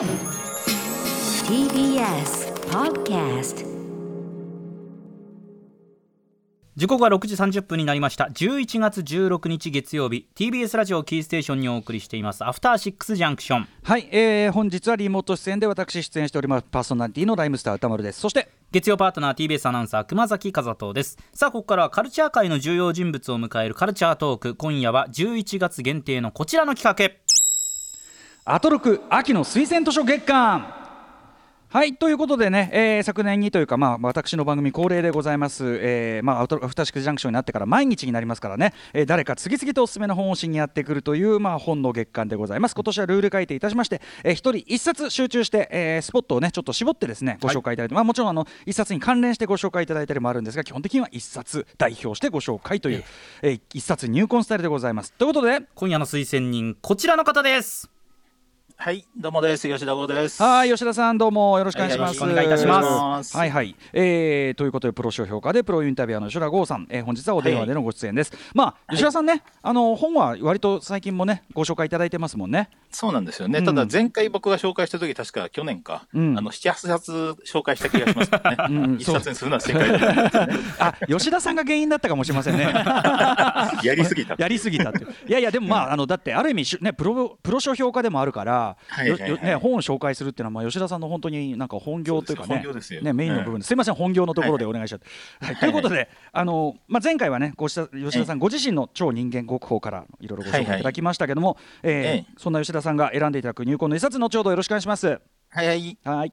TBS Podcast 時刻は6時30分になりました。11月16日月曜日。TBS ラジオキーステーションにお送りしています。アフターシックスジャンクション。はい、えー、本日はリモート出演で私出演しております。パーソナリティのライムスター歌丸です。そして月曜パートナー TBS アナウンサー熊崎和人です。さあここからはカルチャー界の重要人物を迎えるカルチャートーク。今夜は11月限定のこちらの企画アトロク秋の推薦図書月間。はいということでね、えー昨年にというか、まあ、私の番組恒例でございます、えーまあ、アフターシックスジャンクションになってから毎日になりますからね、えー誰か次々とおすすめの本をしにやってくるという、まあ、本の月間でございます。今年はルール改定いたしまして、えー、一人一冊集中して、えースポットをねちょっと絞ってですねご紹介いただいて、まあ、もちろんあの一冊に関連してご紹介いただいたりもあるんですが基本的には一冊代表してご紹介という、えー一冊入魂スタイルでございます。ということで今夜の推薦人こちらの方ですはい、どうもです。吉田剛です。はい吉田さんどうもよろしくお願いします、はいよろしくお願いいたします。はいはい、えー、ということでプロ書評価でプロインタビュアーの吉田剛さん、えー、本日はお電話でのご出演です、まあ吉田さんね、あの本は割と最近もねご紹介いただいてますもんね。そうなんですよね。うん。ただ前回僕が紹介した時確か去年か、うん。あの七八冊紹介した気がしますからね。うん一冊にするのは正解ね。あ吉田さんが原因だったかもしれませんね。やりすぎた。やりすぎたっていやいやでもまああのだってある意味しゅねプロプロ書評価でもあるから、はいはいはい。よよね本を紹介するっていうのはまあ吉田さんの本当になんか本業というかねねメインの部分ですいません本業のところでお願いします、はいということであのまあ前回はねごした吉田さんご自身の超人間国宝からいろいろご紹介いただきましたけども、えそんな吉田さんが選んでいただく入魂の一冊後ほどよろしくお願いします。はいはい。はい。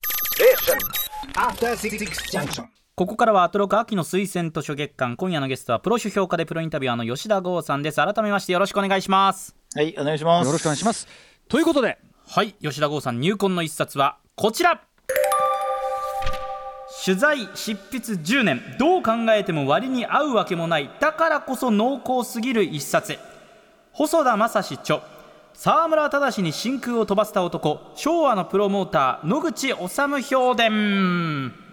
ここからはアトロク秋の推薦図書月間。今夜のゲストはプロ書評価でプロインタビュアーの吉田剛さんです。改めましてよろしくお願いします。はい、お願いします。よろしくお願いします。ということではい吉田剛さん入魂の一冊はこちら。取材執筆10年。どう考えても割に合うわけもない。だからこそ濃厚すぎる一冊。細田正史著。沢村忠に真空を飛ばせた男。昭和のプロモーター野口修評伝。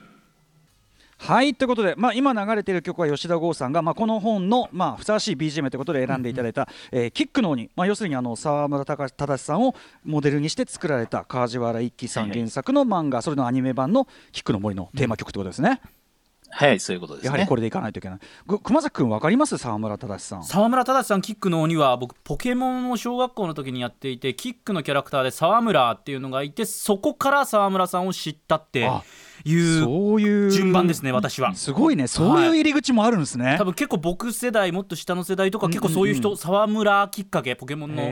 はいということで、まあ、今流れている曲は吉田剛さんが、まあ、この本の、まあ、ふさわしい BGM ということで選んでいただいた「えーキックの鬼」まあ、要するにあの沢村忠さんをモデルにして作られた梶原一騎さんはいはい原作の漫画、それのアニメ版の「キックの森」のテーマ曲ということですね。はい、そういうことですね。やはりこれでいかないといけない。ぐ熊崎君わかります？沢村忠さん。沢村忠さんキックの鬼は僕ポケモンを小学校の時にやっていてキックのキャラクターで沢村っていうのがいてそこから沢村さんを知ったってあいうそういう順番ですね私は。すごいね。そういう入り口もあるんですね。多分結構僕世代もっと下の世代とか結構そういう人、沢村きっかけポケモンの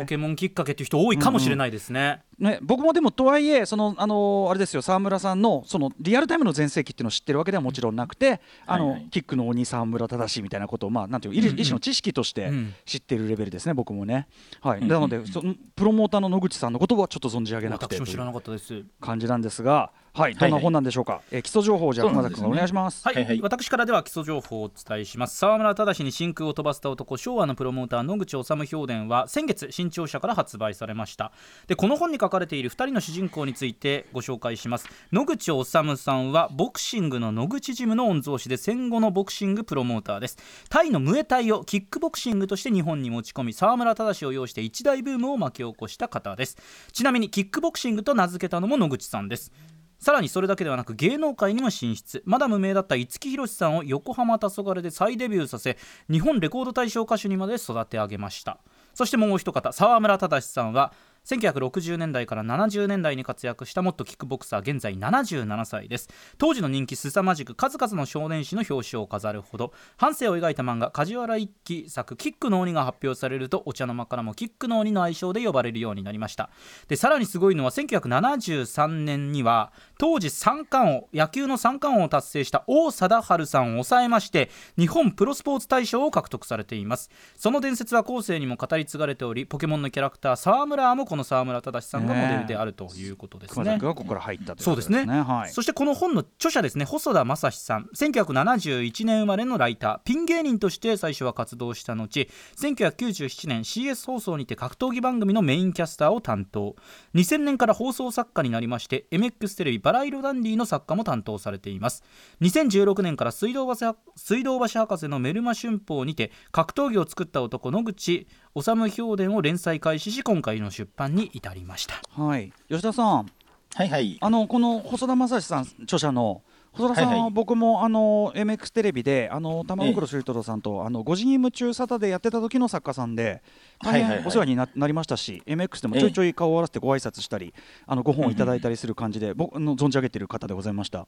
ポケモンきっかけっていう人多いかもしれないですね、ね、僕もでもとはいえその、あのあれですよ沢村さんのそのリアルタイムの全盛期っていうのを知ってるわけではもちろんなくて、あのはい。はいキックの鬼沢村正みたいなことを、まあ、なんていう一一種の知識としてうん。知ってるレベルですね、僕もね。はい、うんなので、そのプロモーターの野口さんのことはちょっと存じ上げなくて私も知らというなかったです。感じなんですが、はい、どんな本なんでしょうか、えー基礎情報をじゃあ熊崎君お願いします。はい、はいはい。私からでは基礎情報をお伝えします。沢村忠に真空を飛ばせた男昭和のプロモーター野口治評伝は先月新潮社から発売されました。でこの本に書かれている2人の主人公についてご紹介します。野口治さんはボクシングの野口ジムの御曹司で戦後のボクシングプロモーターです。タイのムエタイをキックボクシングとして日本に持ち込み沢村忠を擁して一大ブームを巻き起こした方です。ちなみにキックボクシングと名付けたのも野口さんです。さらにそれだけではなく芸能界にも進出。まだ無名だった五木ひろしさんを横浜黄昏で再デビューさせ日本レコード大賞歌手にまで育て上げました。そしてもう一方沢村忠さんは1960年代から70年代に活躍した元キックボクサー現在77歳です。当時の人気凄まじく数々の少年誌の表紙を飾るほど半生を描いた漫画梶原一騎作「キックの鬼」が発表されるとお茶の間からもキックの鬼の愛称で呼ばれるようになりました。でさらにすごいのは1973年には当時三冠王野球の三冠王を達成した王貞治さんを抑えまして日本プロスポーツ大賞を獲得されています。その伝説は後世にも語り継がれておりポケモンのキャラクター沢村もこの沢村忠さんがモデルであるということですね。ここから入ったとそうですね。はい、そしてこの本の著者ですね細田正史さん。1971年生まれのライター。ピン芸人として最初は活動した後1997年 CS 放送にて格闘技番組のメインキャスターを担当。2000年から放送作家になりまして MX テレビバラ色ダンディの作家も担当されています。2016年から水道橋水道橋博士のメルマ春報にて格闘技を作った男野口「おさむ評伝」を連載開始し今回の出版に至りました。はい。吉田さん。はいはい。あのこの細田正史さん著者の細田さんははいはい。僕もあの MX テレビであの玉袋修太さんとあの5時に夢中サタでやってた時の作家さんで大はいはいはい。変お世話にななりましたし MX でもちょいちょい顔を合わせてご挨拶したりあのご本をいただいたりする感じで僕の存じ上げている方でございました。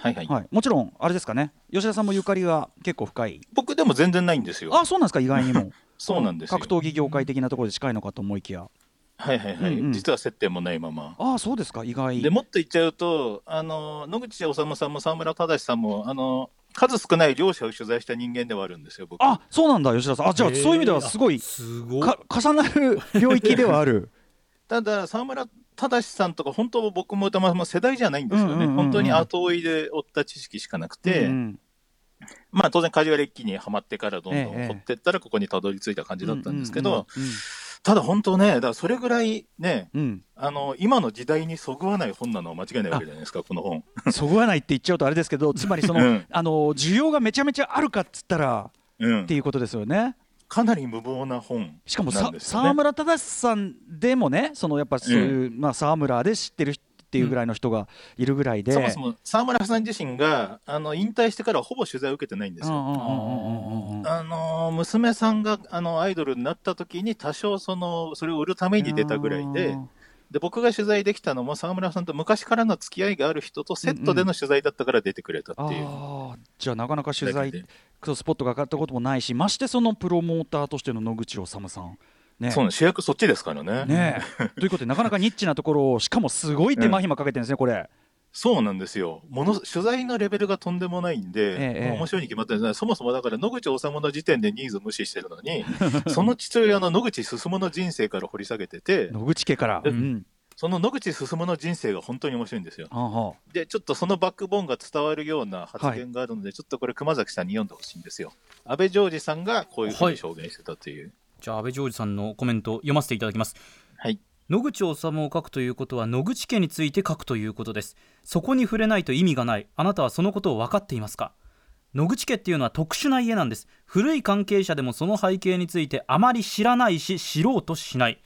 はいはい。はい、もちろんあれですかね。吉田さんもゆかりが結構深い。僕でも全然ないんですよ。あそうなんですか。意外にもそうなんですよ。格闘技業界的なところで近いのかと思いきや。はいはいはい。うんうん。実は接点もないまま。あそうですか。意外。でもっと言っちゃうと、あの野口治さんも沢村忠さんもあの数少ない両者を取材した人間ではあるんですよ、僕。あそうなんだ吉田さん。あじゃあそういう意味ではすごいすごい。か重なる領域ではある。ただ、沢村忠さんとか、本当、僕もたまたま世代じゃないんですよね、うんうんうんうん。本当に後追いで追った知識しかなくて、うんまあ当然、カジュアル一気にはまってからどんどんええ掘ってったら、ここにたどり着いた感じだったんですけど、うんうんただ本当ね、だからそれぐらいね、うん。うんあの今の時代にそぐわない本なのは間違いないわけじゃないですか、この本。そぐわないって言っちゃうとあれですけど つまりその、うん。あの需要がめちゃめちゃあるかっつったらうんっていうことですよね。かなり無謀な本しかもさなんですよね。沢村忠さんでもねそのやっぱそういう、まあ、沢村で知ってるっていうぐらいの人がいるぐらいで、そもそも沢村さん自身があの引退してからはほぼ取材を受けてないんですよ。うんうんうんうんうんうん。あの娘さんがあのアイドルになった時に多少そのそれを売るために出たぐらいでで僕が取材できたのも沢村さんと昔からの付き合いがある人とセットでの取材だったから出てくれたっていう。あーじゃあなかなか取材スポットがかかったこともないしましてそのプロモーターとしての野口治さんね。そうね主役そっちですからね。ね。えということでなかなかニッチなところをしかもすごい手間 暇かけてるんですねこれ。そうなんですよ。もの取材のレベルがとんでもないんで、ええ面白いに決まってるんですね。そもそもだから野口治の時点でニーズ無視してるのに その父親の野口進の人生から掘り下げてて野口家から、ううんん。その野口進の人生が本当に面白いんですよ。で、ちょっとそのバックボーンが伝わるような発言があるので、ちょっとこれ、熊崎さんに読んでほしいんですよ。安倍ジョージさんがこういうふうに証言してたという。じゃあ安倍ジョージさんのコメント読ませていただきます。はい。野口治を書くということは野口家について書くということです。そこに触れないと意味がない。あなたはそのことを分かっていますか？野口家っていうのは特殊な家なんです。古い関係者でもその背景についてあまり知らないし知ろうとしない。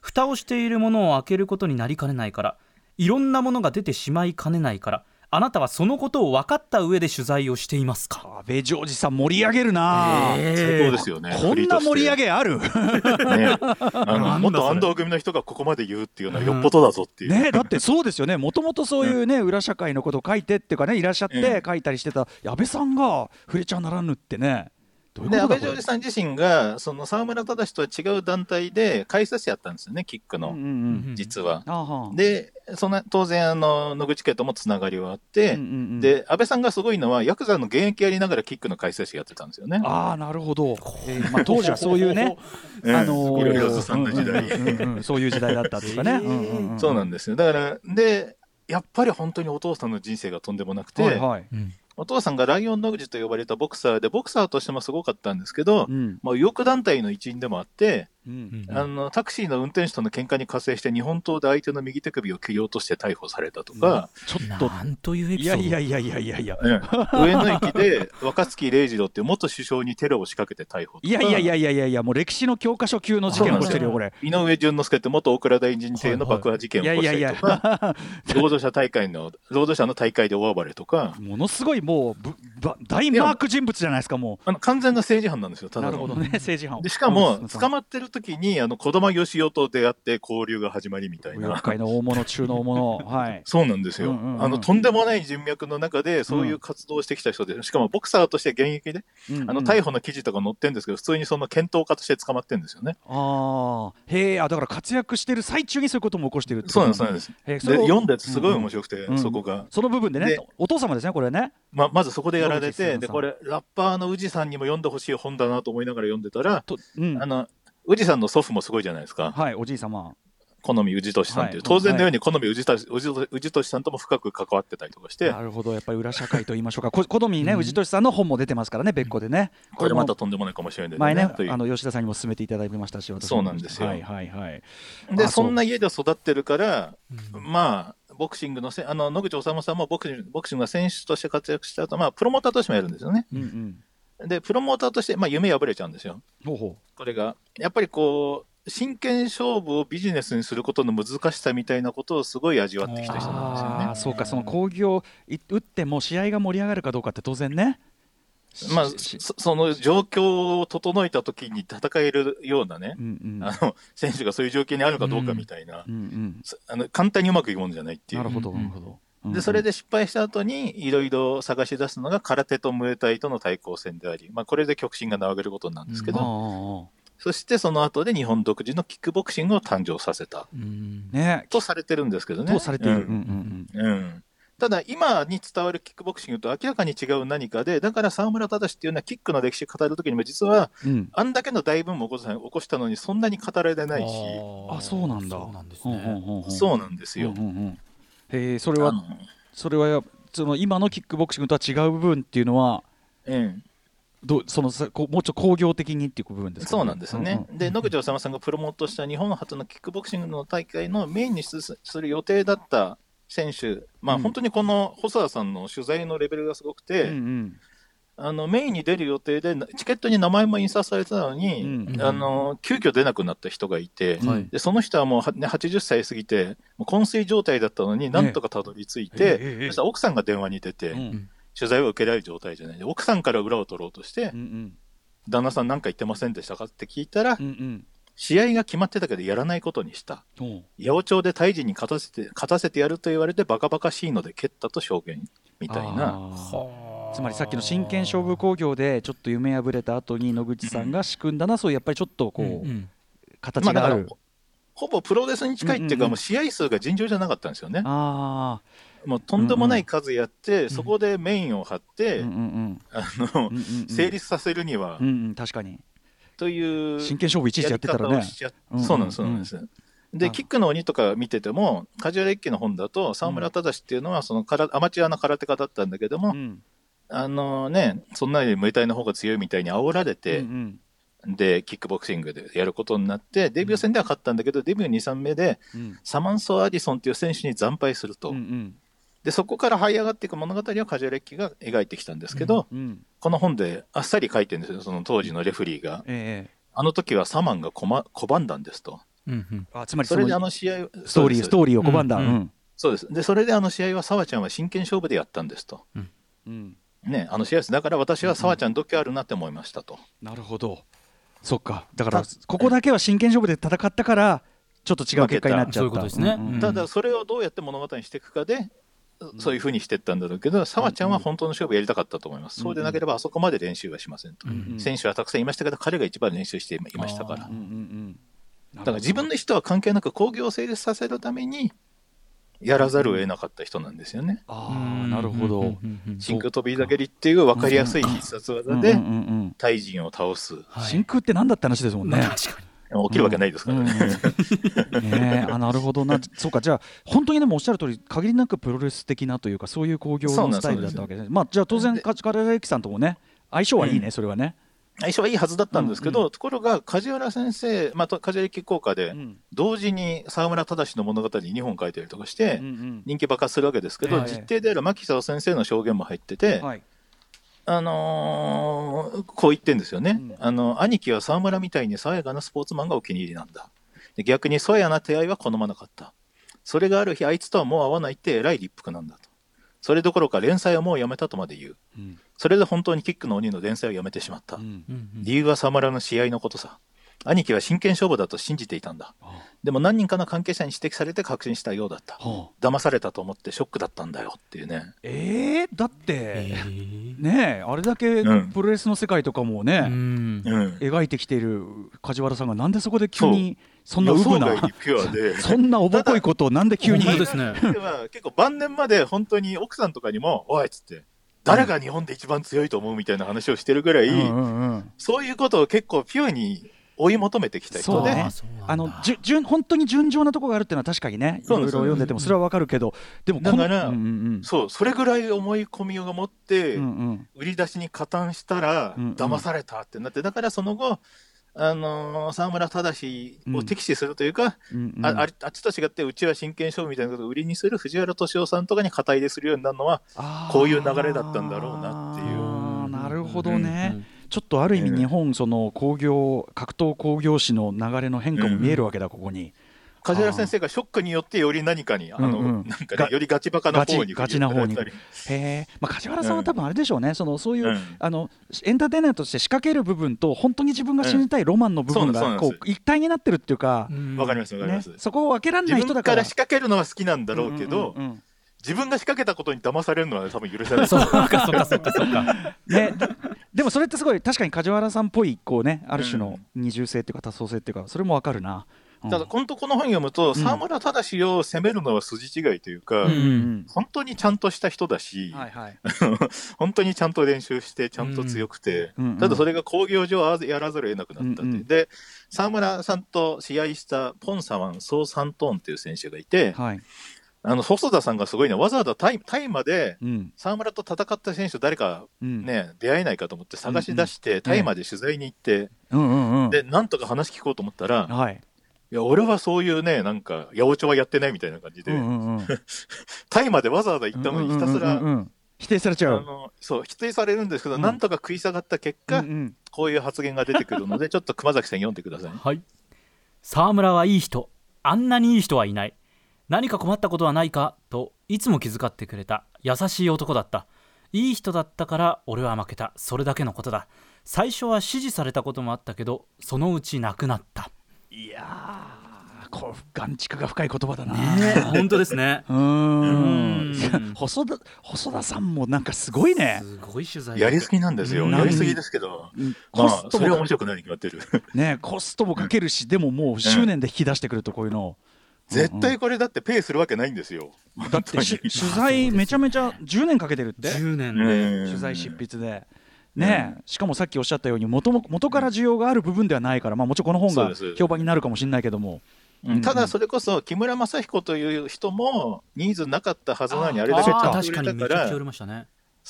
蓋をしているものを開けることになりかねないから。いろんなものが出てしまいかねないからあなたはそのことを分かった上で取材をしていますか？安倍ジョージさん盛り上げるな。あ、最高ですよね。こんな盛り上げ。げある？ね、あの元安藤組の人がここまで言うっていうのはよっぽどだぞっていう。ねだってそうですよね。もともとそういうね、裏社会のことを書いてっていうかねいらっしゃって書いたりしてた安倍さんが触れちゃならぬってねどういうで、ことだこれ？安倍ジョージさん自身が、その沢村忠とは違う団体で解説者やったんですよね、キックの、うんうんうん実は。あはで、その当然、あの野口家ともつながりはあって、うんうんうんで、安倍さんがすごいのは、ヤクザの現役やりながらキックの解説者やってたんですよね。ああなるほど、えーまあ、当時はそういうね うんあのーいろいろずさんだ時代。うんうんうんそういう時代だったかね、うんうんうん。そうなんですよ。だから、で、やっぱり本当にお父さんの人生がとんでもなくて、はいはいお父さんがライオン野口と呼ばれたボクサーで、ボクサーとしてもすごかったんですけど、うん。まあ、右翼団体の一員でもあって、うん。うんあのタクシーの運転手との喧嘩に加勢して、日本刀で相手の右手首を切り落として逮捕されたとか、ちょっと。なんというエいピソード。やいやいやいやいやいや。うん上野駅で若槻礼二郎っていう元首相にテロを仕掛けて逮捕とか、いやいやいやいやいやいやもう歴史の教科書級の事件起こしてるよこれ。井上淳之介って元大蔵大臣邸の爆破事件を起こしたりいやいやいとか、労働者大会の、労働者の大会で大暴れとか、ものすごいもう大マーク人物じゃないですかもあの完全な政治犯なんですよ、ただなるほどね政治犯。でしかも、捕ままってる時にあの児玉義雄と出会って交流が始まりみたいな。界の大物中の大物。はい。そうなんですよ、うんうんうん。あのとんでもない人脈の中でそういう活動をしてきた人で、しかもボクサーとして現役で、あの逮捕の記事とか載ってるんですけど、普通にその検討家として捕まってるんですよね。ああへえあだから活躍してる最中にそういうことも起こしてるってそうなんです、そうでなんです。で読んですごい面白くて、うん。そこが。その部分でねでお父様ですねこれね。ままずそこでやられて、でこれ、ラッパーの宇治さんにも読んでほしい本だなと思いながら読んでたら、とうん。あの宇治さんの祖父もすごいじゃないですか、はいおじい様。好み宇治俊さんっていう、はい当然のように好み宇治俊宇治宇治俊さんとも深く関わってたりとかして、なるほどやっぱり裏社会と言いましょうか。こ好みにねうん。宇治俊さんの本も出てますからね別個でね。これまたもとんでもないかもしれない前ねという。あの吉田さんにも勧めていただきましたしそうなんですよ。はいはいはい。であそんな家で育ってるから、うん。まあ、ボクシングのせあの野口治さんもボクシングボクシングが選手として活躍した後、まあ、プロモーターとしてもやるんですよね。うんうんで、プロモーターとして、まあ、夢破れちゃうんですよ。ほうほこれが。やっぱりこう、真剣勝負をビジネスにすることの難しさみたいなことをすごい味わってきた人なんですよね。ああ。そうか。その興行い打っても試合が盛り上がるかどうかって当然ね。まあ、しそその状況を整えたときに戦えるようなねう、んうん。あの選手がそういう状況にあるかどうかみたいな、うんうんそあの簡単にうまくいくもんじゃないっていう。なるほどなるほど。うんでそれで失敗した後にいろいろ探し出すのが空手とムエタイとの対抗戦であり、まあ、これで極真が名を上げることなんですけど、ああああそしてその後で日本独自のキックボクシングを誕生させた。うんね。とされてるんですけどね。とされている、ううんうんうん。ただ、今に伝わるキックボクシングと明らかに違う何かで、だから沢村忠っていうのはキックの歴史を語るときにも、実はうん。うんあんだけの大ブームを起こした起こしたのに、そんなに語られてないし、ー。あそうなんだ。そうなんですほうほうね。ほうほうそうなんですよ。うんうんうんへえそれはそれはやその今のキックボクシングとは違う部分っていうのはうんどうそのさこうもうちょっと工業的にっていう部分ですか、そうなんですよね。うんうんで、野口治さんがプロモートした日本初のキックボクシングの大会のメインに出する予定だった選手、まあ、うん。本当にこの細田さんの取材のレベルがすごくて、うんうんあのメインに出る予定で、チケットに名前も印刷されてたのに、うん。あの急遽出なくなった人がいて、はい。でその人はもうは、ね、80歳過ぎて、もう昏睡状態だったのに、なんとかたどり着いて、ええええそしたら奥さんが電話に出て、うん。取材を受けられる状態じゃない。で、奥さんから裏を取ろうとして、うんうん。旦那さんなんか言ってませんでしたかって聞いたら、うんうん。試合が決まってたけどやらないことにした。八百長で退治に勝たせて勝たせてやると言われてバカバカしいので蹴ったと証言みたいな。つまりさっきの真剣勝負工業でちょっと夢破れた後に野口さんが仕組んだのはそういうやっぱりちょっとこう、うんうん。形まあだからがある、ほぼプロレスに近いっていうか、うんうんうん。もう試合数が尋常じゃなかったんですよね。あもうとんでもない数やって、そこでメインを張って、あうんうん。あのうんうんうん。成立させるには、うんうん。確かに。という真剣勝負一時やってたらね。う。んうんうん。そうなんです、そうなんです。で、あキックの鬼とか見てても、梶原一騎の本だと、沢村忠っていうのは、そのからアマチュアの空手家だったんだけども、うんあのね、そんなにムエタイの方が強いみたいに煽られて、うんで、キックボクシングでやることになって、デビュー戦では勝ったんだけど、デビュー2、3目で、うん。サマンソ・アディソンっていう選手に惨敗すると。うんうん。で、そこから這い上がっていく物語を梶原一騎が描いてきたんですけど、うんこの本であっさり書いてるんですよ、その当時のレフリーが。ええ。あの時はサマンがこま拒んだんですと。うんうん。あつまりそれであの試合、ストーリーストーリーを拒んだ。ううん。ん。そうです。で、それであの試合は澤ちゃんは真剣勝負でやったんですと。うんね、あの試合です。だから私は澤ちゃん度胸あるなって思いましたと。なるほど。そっか。だからたここだけは真剣勝負で戦ったからちょっと違う結果になっちゃった。そういうことですね。んんうん。ただ、それをどうやって物語にしていくかで、そういうふうにしていったんだろうけど、澤ちゃんは本当の勝負やりたかったと思います。そうでなければあそこまで練習はしませんと。うんうん。選手はたくさんいましたけど、彼が一番練習していましたから。あうんうんうん。だから自分の人は関係なく興行を成立させるために、やらざるを得なかった人なんですよね。ああなるほど真空飛び投げりっていう分かりやすい必殺技でタイ人を倒す。はい真空って何だって話ですもんね。確かに起きるわけないですからね。うんねえあなるほどな、そうか、じゃあ、本当にでもおっしゃる通り、限りなくプロレス的なというか、そういう興行のスタイルだったわけですね。まあ、じゃあ、当然、でカカレラエキさんともね、相性はいいね、うんそれはね。相性はいいはずだったんですけど、うんところが梶原先生、まあ、と梶原力効果で、うん。同時に沢村忠の物語に2本書いたりとかして、うんうん。人気爆発するわけですけど、はい実定である牧久先生の証言も入ってて、はい。あのーこう言ってんですよね、うん。あの兄貴は沢村みたいに爽やかなスポーツマンがお気に入りなんだ。で逆にそやな手合いは好まなかった。それがある日あいつとはもう会わないって偉い立腹なんだと。それどころか連載はもうやめたとまで言う。うんそれで本当にキックの鬼の連載をやめてしまった、理由は沢村の試合のことさ。兄貴は真剣勝負だと信じていたんだ。はでも何人かの関係者に指摘されて確信したようだった。あはあ。騙されたと思ってショックだったんだよっていうね。えー、だっえて、ー。ねえ、あれだけうん。プロレスの世界とかもうね、ん。うん。描いてきている梶原さんが、なんでそこで急に、そんな予ウブな そんなおぼこいことを、なんで急に。本当ですね。結構晩年まで本当に奥さんとかにも、おいっつって、誰が日本で一番強いと思うみたいな話をしてるぐらい、うんうんうん。そういうことを結構ピュアに追い求めてきた人で、ねあのじゅ順本当に順調なところがあるっていうのは確かにね、いろいろ読んでてもそれはわかるけど、でもだからうんうん。そう、それぐらい思い込みを持って、うんうん。売り出しに加担したら、うんうん。騙されたってなって、だからその後、あのー沢村忠を敵視するというか、うんうん。ああっちと違って、うちは真剣勝負みたいなことを売りにする藤原敏夫さんとかに肩入れするようになるのは、こういう流れだったんだろうなっていう。なるほほどね、うんちょっとある意味うん日本その工業格闘工業史の流れの変化も見えるわけだここに梶原先生がショックによってより何かに、あの、うん。うんなんかよりガチバカな方にガチな方に。振り。へえ、まあ、梶原さんは多分あれでしょうね、そのそういう、うん。あのエンターテイナーとして仕掛ける部分と本当に自分が信じたいロマンの部分がそうなんこう一体になってるっていうか、うんわかりますわかりねます。、そこを分けられ自ない人だか分からら仕掛けるのは好きなんだろうけど、うんうんうん。自分が仕掛けたことに騙されるのは多分許されない。そう。かそうかそうかそうか ね、ででもそれってすごい確かに梶原さんっぽいこうねある種の二重性っていうか多層性っていうかそれも分かるな。うん。ただ、本当この本読むと、沢村忠を責めるのは筋違いというか、うんうん本当にちゃんとした人だし、本当にちゃんと練習して、ちゃんと強くて、うんうんただそれが工業上やらざるを得なくなったで、沢村さんと試合したポンサワン・ソー・サントーンっていう選手がいて、はい。あの細田さんがすごいね、わざわざタイタイまでうん。沢村と戦った選手、誰かうん。ね、出会えないかと思って探し出して、タイまで取材に行って、うんうんうん。で、なんとか話聞こうと思ったら、はいいや、俺はそういうね、なんか、八百長はやってないみたいな感じで、タイまでわざわざ行ったのにひたすら、否定されちゃう。あのそう否定されるんですけど、うん。なんとか食い下がった結果、うんうん。こういう発言が出てくるので、ちょっと熊崎さん読んでください。はい。沢村はいい人。あんなにいい人はいない。何か困ったことはないかといつも気遣ってくれた。優しい男だった。いい人だったから俺は負けた。それだけのことだ。最初は支持されたこともあったけどそのうちなくなったいやーこう眼蓄が深い言葉だな。本当ですね うんん細田細田さんもなんかすごいね。すごい取材やりすぎなんですよ。うんやりすぎですけど、うんまコスあ、それはトも面白くないに決まってる。ねコストもかけるし、でももう執念で引き出してくるとこういうの。絶対これだってペイするわけないんですよ。だってし取材めちゃめちゃ10年かけてるって。10年うでん取材執筆で。ねしかもさっきおっしゃったように元も元から需要がある部分ではないから、まあ、もちろんこの本が評判になるかもしれないけども、うん。ただ、それこそ木村正彦という人もニーズなかったはずなのに、あれだけちゃんと売確かれたから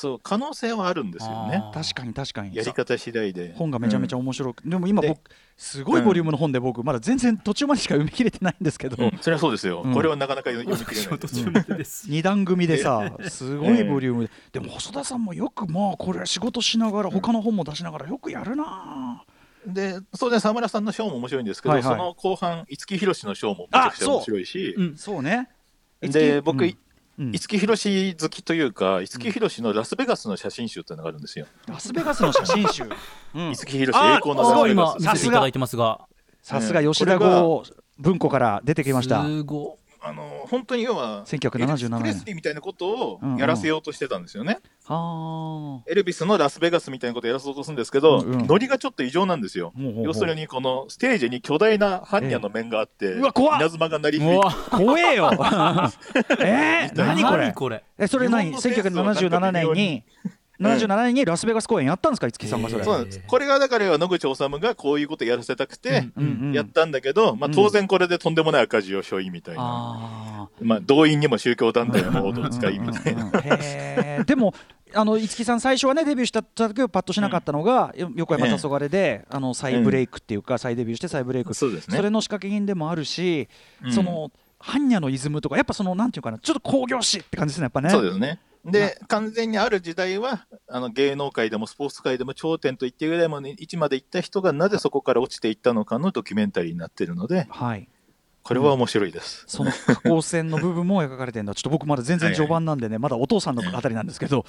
そう、可能性はあるんですよね。確かに確かに。やり方次第で。本がめちゃめちゃうん面白く、でも今で僕すごいボリュームの本で僕まだ全然途中までしか読み切れてないんですけど、うん。それはそうですよ。うん。これはなかなか読み切れない。です。途中までです。二段組でさすごいボリューム。で、でも細田さんもよくまあこれ仕事しながら他の本も出しながらよくやるなで、そうね、沢村さんのショーも面白いんですけど、はいはい。その後半、五木ひろしのショーもめちゃくちゃ面白いし、う。んそうね。で、僕、うんうん五木ひろし好きというか、五木ひろしのラスベガスの写真集っていうのがあるんですよ。ラスベガスの写真集、うん。五木ひろし栄光のすごいラスベガス。今見せていただいてますが。さすが吉田剛文庫から出てきました。すごあの本当に要は、1977エルビス・プレ年スリーみたいなことをやらせようとしてたんですよね。はエルビスのラスベガスみたいなことをやらそうとするんですけど、うんうん。ノリがちょっと異常なんですよ。ほうほうほう。要するに、このステージに巨大な般若の面があって、うわ怖っ。稲妻が鳴りう響いて。怖えよ。えー、何これ？何これ？えそれ何？日本のセンスをなんか1977年に77年にラスベガス公演やったんですか五木さんがそれ、そうなんです。これがだから野口治がこういうことやらせたくて、うんうんやったんだけど、まあ、うん。当然これでとんでもない赤字を背負いみたいな、あまあ、動員にも宗教団体のあモードを使いみたいな。でもあの五木さん最初はねデビューした時はパッとしなかったのが、よ横山黄昏で、あの再ブレイクっていうか、再デビューして再ブレイク。そうですね。それの仕掛け人でもあるし、うん。その般若のイズムとかやっぱそのなんていうかなちょっと工業史って感じですねやっぱね。そうですね。で、完全にある時代は、あの芸能界でもスポーツ界でも頂点と言ってぐらいまで位置まで行った人がなぜそこから落ちていったのかのドキュメンタリーになってるので、はい。これは面白いです。その下降線の部分も描かれてるんだ。ちょっと僕まだ全然序盤なんでねまだお父さんのあたりなんですけど、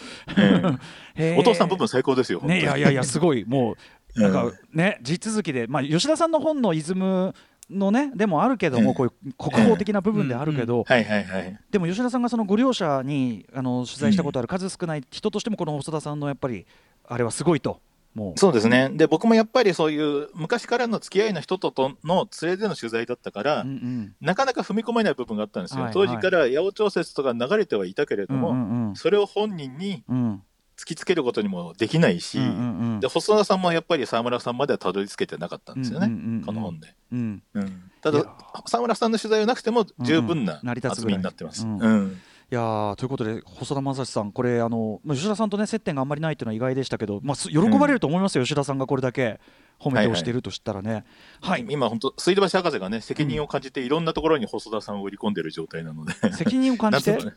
へー。お父さん部分最高ですよ。ねいやいやいやすごい。もうなんかうん。ね地続きでまあ吉田さんの本のイズムのねでもあるけども、うん。こういう国宝的な部分であるけど、はいはいはい。でも吉田さんがそのご両者にあの取材したことある数少ない人としてもこの細田さんのやっぱりあれはすごいともう。そうですね。で、僕もやっぱりそういう昔からの付き合いの人ととの連れでの取材だったから、うんうん。なかなか踏み込めない部分があったんですよ。はい。当時から八百長説とか流れてはいたけれども、うんうんうん。それを本人にうん突きつけることにもできないし、うんうんうん。で細田さんもやっぱり沢村さんまではたどり着けてなかったんですよね、うんうんうんうん。この本で。うん。うん。ただ沢村さんの取材はなくても十分な厚みになってます。うんうん。いやーということで細田正史さんこれあのまあ吉田さんとね接点があんまりないっていうのは意外でしたけど、まあ、す喜ばれると思いますよ、吉田さんがこれだけ褒めて押してると知ったらね。はい、今、本当、水道橋博士がね、責任を感じて、いろんなところに細田さんを売り込んでる状態なので、責任を感じて？ね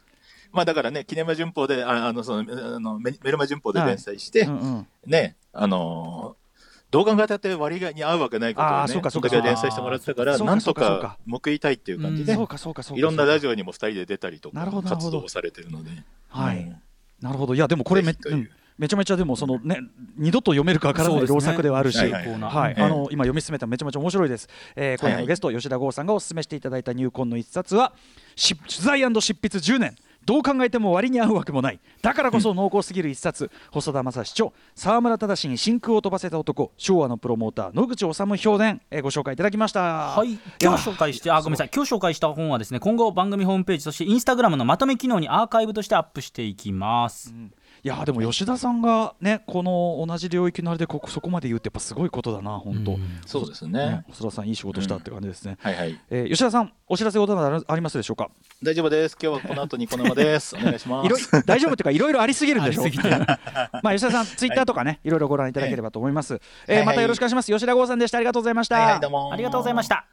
まあだからね、キネマ旬報で、ああの、その、あのメメルマ旬報で連載して、うんうん。ね、あのー動画型って割に合うわけないことをね、そうかそうかその時は連載してもらってたから、そうかなんとそうかそうか。か報いたいっていう感じで、そうかそうかそうか。いろんなラジオにも二人で出たりとか活動をされてるので、はい。うん。なるほど。いやでもこれめ,、ぜひという。うん。めちゃめちゃでもそのね二度と読めるかわからない老作ではあるし、はいはいはい。ええあの今読み進めたらめちゃめちゃ面白いです、えー今夜のゲスト、吉田剛さんがお勧めしていただいた入魂の一冊はし取材執筆10年どう考えても割に合うわけもない。だからこそ濃厚すぎる一冊、細田正史著沢村忠に真空を飛ばせた男。昭和のプロモーター野口治評伝、えーご紹介いただきました。はい、今日紹介してあごめんなさい。今日紹介した本はですね今後番組ホームページそしてインスタグラムのまとめ機能にアーカイブとしてアップしていきます、いやでも吉田さんがねこの同じ領域のあれでここそこまで言うってやっぱすごいことだな本当、うん。そうですね。ね。細田さんいい仕事したって感じですね、はいはい。えー吉田さんお知らせことなどありますでしょうか？大丈夫です。今日はこの後ニコ生です。お願いします。大丈夫っていうかいろいろありすぎるんでしょう。ありすぎて。まあ吉田さんツイッターとかね、い、ろいろご覧いただければと思います、えーはいまたよろしくお願いします。吉田剛さんでした。ありがとうございました、はいはい、どうも。ありがとうございました。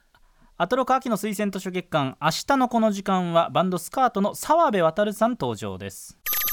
アトロク秋の推薦図書月間明日のこの時間はバンドスカートの澤部渉さん登場です